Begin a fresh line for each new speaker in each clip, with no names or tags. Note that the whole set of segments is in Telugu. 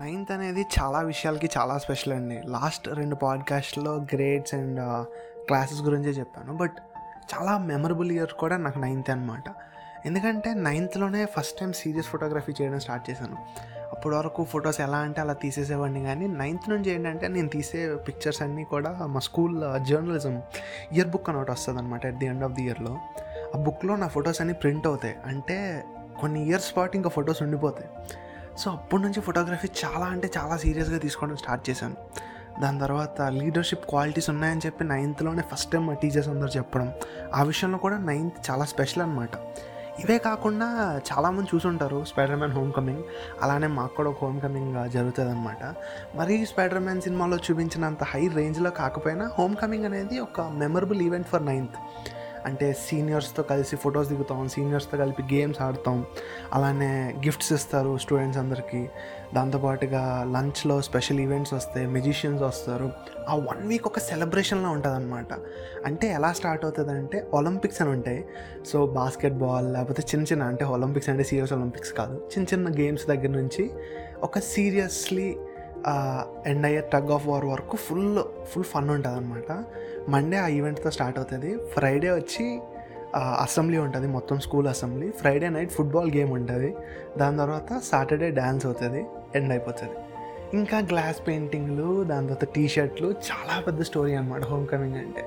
నైన్త్ అనేది చాలా విషయాలకి చాలా స్పెషల్ అండి. లాస్ట్ రెండు పాడ్కాస్ట్లో గ్రేడ్స్ అండ్ క్లాసెస్ గురించే చెప్పాను. బట్ చాలా మెమరబుల్ ఇయర్ కూడా నాకు నైన్త్ అనమాట ఎందుకంటే నైన్త్లోనే ఫస్ట్ టైం సీరియస్ ఫోటోగ్రఫీ చేయడం స్టార్ట్ చేశాను. అప్పటి వరకు ఫొటోస్ ఎలా అంటే అలా తీసేసేవాడిని. కానీ నైన్త్ నుంచి ఏంటంటే నేను తీసే పిక్చర్స్ అన్నీ కూడా మా స్కూల్ జర్నలిజం ఇయర్ బుక్ అని ఒకటి వస్తుంది అనమాట at the end of the ఇయర్లో ఆ బుక్లో నా ఫొటోస్ అన్నీ ప్రింట్ అవుతాయి. అంటే కొన్ని ఇయర్స్ పాటు ఇంకా ఫొటోస్ ఉండిపోతాయి. సో అప్పటి నుంచి ఫోటోగ్రఫీ చాలా అంటే చాలా సీరియస్గా తీసుకోవడం స్టార్ట్ చేశాను. దాని తర్వాత లీడర్షిప్ క్వాలిటీస్ ఉన్నాయని చెప్పి నైన్త్లోనే ఫస్ట్ టైం మా టీచర్స్ అందరు చెప్పడం. ఆ విషయంలో కూడా నైన్త్ చాలా స్పెషల్ అనమాట ఇవే కాకుండా చాలామంది చూసుంటారు స్పైడర్ మ్యాన్ హోమ్ కమింగ్ అలానే మాకు కూడా ఒక హోమ్ కమింగ్ జరుగుతుంది అనమాట మరి స్పైడర్ మ్యాన్ సినిమాలో చూపించినంత హై రేంజ్లో కాకపోయినా హోమ్ కమింగ్ అనేది ఒక మెమరబుల్ ఈవెంట్ ఫర్ నైన్త్. అంటే సీనియర్స్తో కలిసి ఫొటోస్ దిగుతాం సీనియర్స్తో కలిపి గేమ్స్ ఆడతాం అలానే గిఫ్ట్స్ ఇస్తారు స్టూడెంట్స్ అందరికీ. దాంతోపాటుగా లంచ్లో స్పెషల్ ఈవెంట్స్ వస్తాయి మెజిషియన్స్ వస్తారు. ఆ వన్ వీక్ ఒక సెలబ్రేషన్లో ఉంటుంది అనమాట అంటే ఎలా స్టార్ట్ అవుతుంది అంటే ఒలింపిక్స్ అని ఉంటాయి. సో బాస్కెట్బాల్ లేకపోతే చిన్న చిన్న అంటే ఒలింపిక్స్ అంటే సీరియస్ ఒలింపిక్స్ కాదు. చిన్న చిన్న గేమ్స్ దగ్గర నుంచి ఒక సీరియస్లీ ఎండ్ అయ్యే టగ్ ఆఫ్ వార్ వరకు ఫుల్ ఫుల్ ఫన్ ఉంటుంది అనమాట మండే ఆ ఈవెంట్తో స్టార్ట్ అవుతుంది. ఫ్రైడే వచ్చి అసెంబ్లీ ఉంటుంది మొత్తం school assembly Friday night football game ఉంటుంది. దాని తర్వాత సాటర్డే డ్యాన్స్ అవుతుంది ఎండ్ అయిపోతుంది. ఇంకా గ్లాస్ పెయింటింగ్లు దాని తర్వాత టీషర్ట్లు చాలా పెద్ద స్టోరీ అనమాట హోమ్ కమింగ్ అంటే.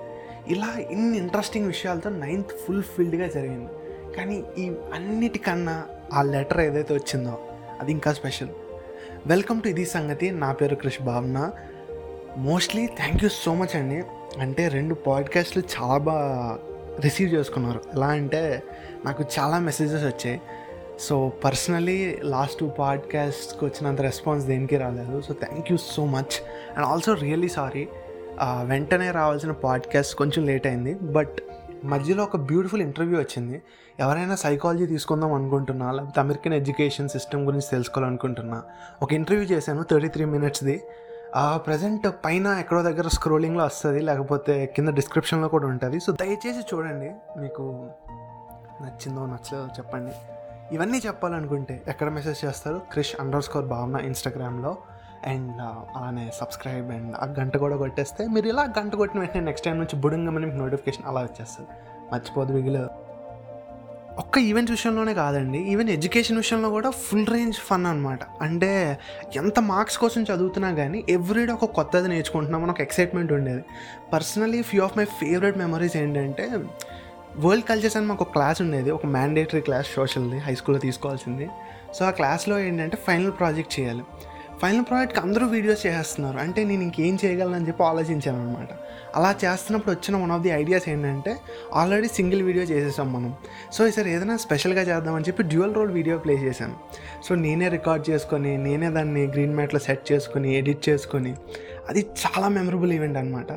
ఇలా ఇన్ని ఇంట్రెస్టింగ్ విషయాలతో నైన్త్ ఫుల్ ఫిల్డ్గా జరిగింది. కానీ ఈ అన్నిటికన్నా ఆ లెటర్ ఏదైతే వచ్చిందో అది ఇంకా స్పెషల్ వెల్కమ్ టు ఇది సంగతి. నా పేరు Krish Bhavana. Mostly thank you so much అండి. అంటే రెండు పాడ్కాస్ట్లు చాలా బాగా రిసీవ్ చేసుకున్నారు. ఎలా అంటే నాకు చాలా మెసేజెస్ వచ్చాయి. సో పర్సనలీ లాస్ట్ టూ పాడ్కాస్ట్కి వచ్చినంత రెస్పాన్స్ దేనికి రాలేదు. So thank you so much and also really sorry వెంటనే రావాల్సిన పాడ్కాస్ట్ కొంచెం లేట్ అయింది. బట్ మధ్యలో ఒక బ్యూటిఫుల్ ఇంటర్వ్యూ వచ్చింది. ఎవరైనా సైకాలజీ తీసుకుందాం అనుకుంటున్నా లేకపోతే అమెరికన్ ఎడ్యుకేషన్ సిస్టమ్ గురించి తెలుసుకోవాలనుకుంటున్నా ఒక ఇంటర్వ్యూ చేశాను థర్టీ త్రీ మినిట్స్ది ప్రజెంట్ పైన ఎక్కడో దగ్గర స్క్రోలింగ్లో వస్తుంది లేకపోతే కింద డిస్క్రిప్షన్లో కూడా ఉంటుంది. సో దయచేసి చూడండి మీకు నచ్చిందో నచ్చలేదో చెప్పండి. ఇవన్నీ చెప్పాలనుకుంటే ఎక్కడ మెసేజ్ చేస్తారు? క్రిష్ అండర్ స్కోర్ భావన ఇన్స్టాగ్రామ్లో అండ్ అలానే సబ్స్క్రైబ్ అండ్ ఆ గంట కూడా కొట్టేస్తే మీరు ఇలా గంట కొట్టిన వెంటనే నెక్స్ట్ టైం నుంచి బుడంగా మనకి నోటిఫికేషన్ అలా వచ్చేస్తుంది. మర్చిపోదు మిగిలి ఒక్క ఈవెంట్స్ విషయంలోనే కాదండి ఈవెన్ ఎడ్యుకేషన్ విషయంలో కూడా ఫుల్ రేంజ్ ఫన్ అనమాట అంటే ఎంత మార్క్స్ కోసం చదువుతున్నా కానీ ఎవ్రీడే ఒక కొత్తది నేర్చుకుంటున్నాం మనకు ఎక్సైట్మెంట్ ఉండేది. Personally few of my favourite memories ఏంటంటే వరల్డ్ కల్చర్స్ అని మాకు ఒక క్లాస్ ఉండేది ఒక మ్యాండేటరీ క్లాస్ సోషల్ది హై స్కూల్లో తీసుకోవాల్సింది. సో ఆ క్లాస్లో ఏంటంటే ఫైనల్ ప్రాజెక్ట్ చేయాలి. ఫైనల్ ప్రాజెక్ట్కి అందరూ వీడియోస్ చేస్తున్నారు అంటే నేను ఇంకేం చేయగలను అని చెప్పి ఆలోచించాను అనమాట అలా చేస్తున్నప్పుడు వచ్చిన వన్ ఆఫ్ ది ఐడియాస్ ఏంటంటే ఆల్రెడీ సింగిల్ వీడియో చేసేసాం మనం. సో ఈసారి ఏదైనా స్పెషల్గా చేద్దామని చెప్పి డ్యూయల్ రోల్ వీడియో ప్లే చేశాను. సో నేనే రికార్డ్ చేసుకొని నేనే దాన్ని గ్రీన్ మ్యాట్లో సెట్ చేసుకొని ఎడిట్ చేసుకొని అది చాలా మెమరబుల్ ఈవెంట్ అనమాట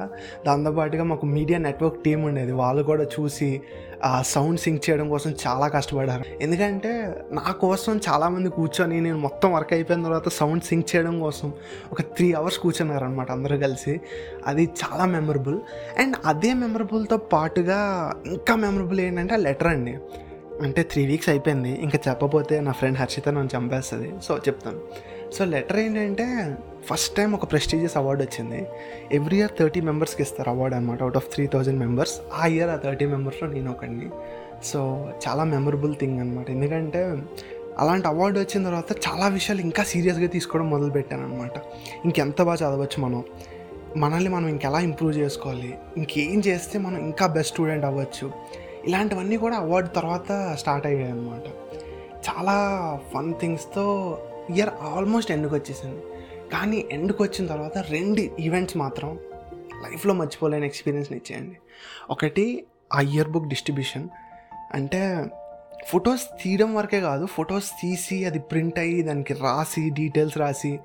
దాంతోపాటుగా మాకు మీడియా నెట్వర్క్ టీం ఉండేది. వాళ్ళు కూడా చూసి ఆ సౌండ్ సింక్ చేయడం కోసం చాలా కష్టపడారు. ఎందుకంటే నా కోసం చాలామంది కూర్చొని నేను మొత్తం వర్క్ అయిపోయిన తర్వాత సౌండ్ సింక్ చేయడం కోసం ఒక త్రీ అవర్స్ కూర్చున్నారు అనమాట అందరూ కలిసి. అది చాలా మెమరబుల్ అండ్ అదే మెమరబుల్తో పాటుగా ఇంకా మెమరబుల్ ఏంటంటే ఆ లెటర్ అండి. అంటే త్రీ వీక్స్ అయిపోయింది. ఇంకా చెప్పబోతే నా ఫ్రెండ్ హర్షిత నన్ను చంపేస్తుంది. సో చెప్తాను. సో లెటర్ ఏంటంటే ఫస్ట్ టైం ఒక ప్రెస్టీజియస్ అవార్డు వచ్చింది. ఎవ్రీ ఇయర్ థర్టీ మెంబర్స్కి ఇస్తారు అవార్డు అనమాట out of three thousand members ఆ ఇయర్ ఆ థర్టీ మెంబర్స్లో నేను ఒకడిని. సో చాలా మెమరబుల్ థింగ్ అనమాట ఎందుకంటే అలాంటి అవార్డు వచ్చిన తర్వాత చాలా విషయాలు ఇంకా సీరియస్గా తీసుకోవడం మొదలుపెట్టాను అనమాట ఇంకెంత బాగా చదవచ్చు మనం? మనల్ని మనం ఇంకెలా ఇంప్రూవ్ చేసుకోవాలి? ఇంకేం చేస్తే మనం ఇంకా బెస్ట్ స్టూడెంట్ అవ్వచ్చు? ఇలాంటివన్నీ కూడా అవార్డు తర్వాత స్టార్ట్ అయ్యాయి అనమాట చాలా ఫన్ థింగ్స్తో ఇయర్ ఆల్మోస్ట్ ఎండ్కి వచ్చేసింది. కానీ ఎండ్కి వచ్చిన తర్వాత రెండు ఈవెంట్స్ మాత్రం లైఫ్లో మర్చిపోలేని ఎక్స్పీరియన్స్ని ఇచ్చేయండి. ఒకటి ఆ ఇయర్ బుక్ డిస్ట్రిబ్యూషన్. అంటే ఫొటోస్ తీయడం వరకే కాదు ఫొటోస్ తీసి అది ప్రింట్ అయ్యి దానికి రాసి డీటెయిల్స్ రాసి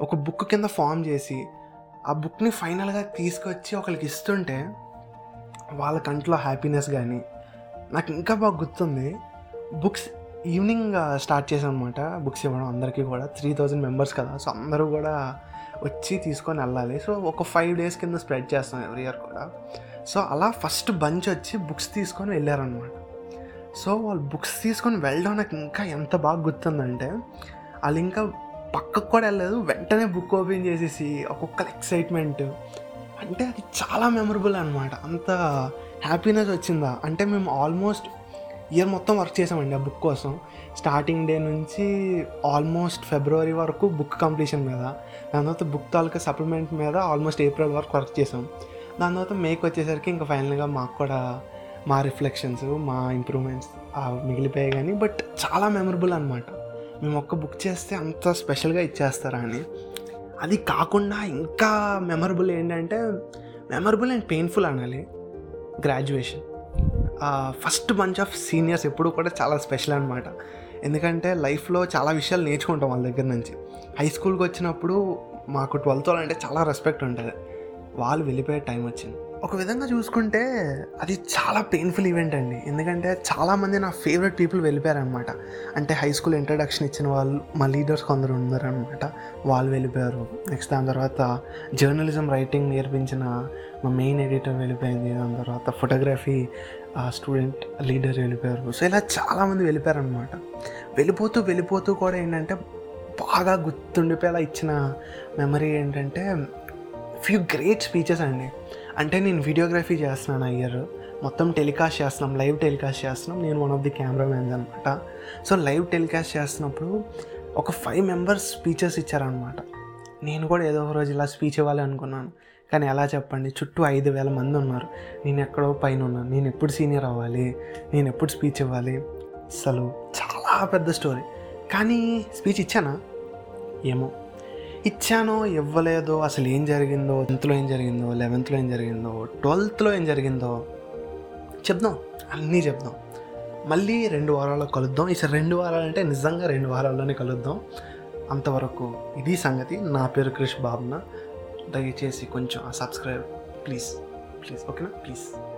ఒక బుక్ కింద ఫామ్ చేసి ఆ బుక్ని ఫైనల్గా తీసుకొచ్చి ఒకరికి ఇస్తుంటే వాళ్ళ కంట్లో హ్యాపీనెస్ కానీ నాకు ఇంకా బాగా గుర్తుంది. బుక్స్ ఈవినింగ్ స్టార్ట్ చేసాం అనమాట బుక్స్ ఇవ్వడం అందరికీ కూడా. త్రీ థౌజండ్ మెంబర్స్ కదా. సో అందరూ కూడా వచ్చి తీసుకొని వెళ్ళాలి. సో ఒక ఫైవ్ డేస్ కింద స్ప్రెడ్ చేస్తాం ఎవ్రీ ఇయర్ కూడా. సో అలా ఫస్ట్ బంచ్ వచ్చి బుక్స్ తీసుకొని వెళ్ళారనమాట. సో వాళ్ళు బుక్స్ తీసుకొని వెళ్ళడం నాకు ఇంకా ఎంత బాగా గుర్తుందంటే వాళ్ళు ఇంకా పక్కకు కూడా వెళ్ళలేదు. వెంటనే బుక్ ఓపెన్ చేసేసి ఒక్కొక్క ఎక్సైట్మెంట్. అంటే అది చాలా మెమరబుల్ అనమాట. అంత హ్యాపీనెస్ వచ్చిందా? అంటే మేము ఆల్మోస్ట్ ఇయర్ మొత్తం వర్క్ చేసామండి ఆ బుక్ కోసం. స్టార్టింగ్ డే నుంచి ఆల్మోస్ట్ ఫిబ్రవరి వరకు బుక్ కంప్లీషన్ మీద. దాని తర్వాత బుక్ తాలూకా సప్లిమెంట్ మీద ఆల్మోస్ట్ ఏప్రిల్ వరకు వర్క్ చేసాం. దాని తర్వాత మేక్ వచ్చేసరికి ఇంకా ఫైనల్గా మాకు కూడా మా రిఫ్లెక్షన్స్ మా ఇంప్రూవ్మెంట్స్ మిగిలిపోయాయి కానీ బట్ చాలా మెమరబుల్ అనమాట మేము ఒక్క బుక్ చేస్తే అంత స్పెషల్గా ఇచ్చేస్తారా అని. అది కాకుండా ఇంకా మెమరబుల్ ఏంటంటే మెమరబుల్ అండ్ పెయిన్ఫుల్ అనాలి. Graduation first bunch of seniors ఎప్పుడు కూడా చాలా స్పెషల్ అనమాట ఎందుకంటే లైఫ్లో చాలా విషయాలు నేర్చుకుంటాం వాళ్ళ దగ్గర నుంచి. హై స్కూల్కి వచ్చినప్పుడు మాకు ట్వెల్త్ అంటే చాలా రెస్పెక్ట్ ఉంటుంది. వాళ్ళు వెళ్ళిపోయే టైం వచ్చింది. ఒక విధంగా చూసుకుంటే అది చాలా పెయిన్ఫుల్ ఈవెంట్ అండి. ఎందుకంటే చాలామంది నా ఫేవరెట్ పీపుల్ వెళ్ళిపోయారనమాట అంటే హై స్కూల్ ఇంట్రడక్షన్ ఇచ్చిన వాళ్ళు మా లీడర్స్ కొందరు ఉన్నారనమాట వాళ్ళు వెళ్ళిపోయారు. నెక్స్ట్ దాని తర్వాత జర్నలిజం రైటింగ్ నేర్పించిన మా మెయిన్ ఎడిటర్ వెళ్ళిపోయింది. దాని తర్వాత ఫోటోగ్రఫీ స్టూడెంట్ లీడర్ వెళ్ళిపోయారు. సో ఇలా చాలామంది వెళ్ళిపోయారనమాట వెళ్ళిపోతూ వెళ్ళిపోతూ కూడా ఏంటంటే బాగా గుర్తుండిపోయేలా ఇచ్చిన మెమరీ ఏంటంటే ఫ్యూ గ్రేట్ స్పీచెస్ అండి. అంటే నేను వీడియోగ్రఫీ చేస్తున్నాను ఇయర్ మొత్తం టెలికాస్ట్ చేస్తున్నాం లైవ్ టెలికాస్ట్ చేస్తున్నాం. నేను వన్ ఆఫ్ ది కెమెరామెన్స్ అనమాట సో లైవ్ టెలికాస్ట్ చేస్తున్నప్పుడు ఒక ఫైవ్ మెంబర్స్ స్పీచెస్ ఇచ్చారనమాట నేను కూడా ఏదో ఒక రోజు ఇలా స్పీచ్ ఇవ్వాలి అనుకున్నాను. కానీ ఎలా చెప్పండి? చుట్టూ ఐదు వేల మంది ఉన్నారు. నేను ఎక్కడో పైన ఉన్నాను నేను ఎప్పుడు సీనియర్ అవ్వాలి? నేను ఎప్పుడు స్పీచ్ ఇవ్వాలి? అసలు చాలా పెద్ద స్టోరీ కానీ స్పీచ్ ఇచ్చానా? ఏమో. ఇచ్చానో ఇవ్వలేదో అసలు ఏం జరిగిందో టెన్త్లో ఏం జరిగిందో లెవెన్త్లో ఏం జరిగిందో ట్వెల్త్లో ఏం జరిగిందో చెప్దాం. అన్నీ చెప్దాం. మళ్ళీ రెండు వారాల్లో కలుద్దాం. ఈసారి రెండు వారాలు అంటే నిజంగా రెండు వారాల్లోనే కలుద్దాం. అంతవరకు ఇది సంగతి. నా పేరు క్రిష్ బాబున దయచేసి కొంచెం సబ్స్క్రైబ్ ప్లీజ్ ప్లీజ్ ఓకేనా ప్లీజ్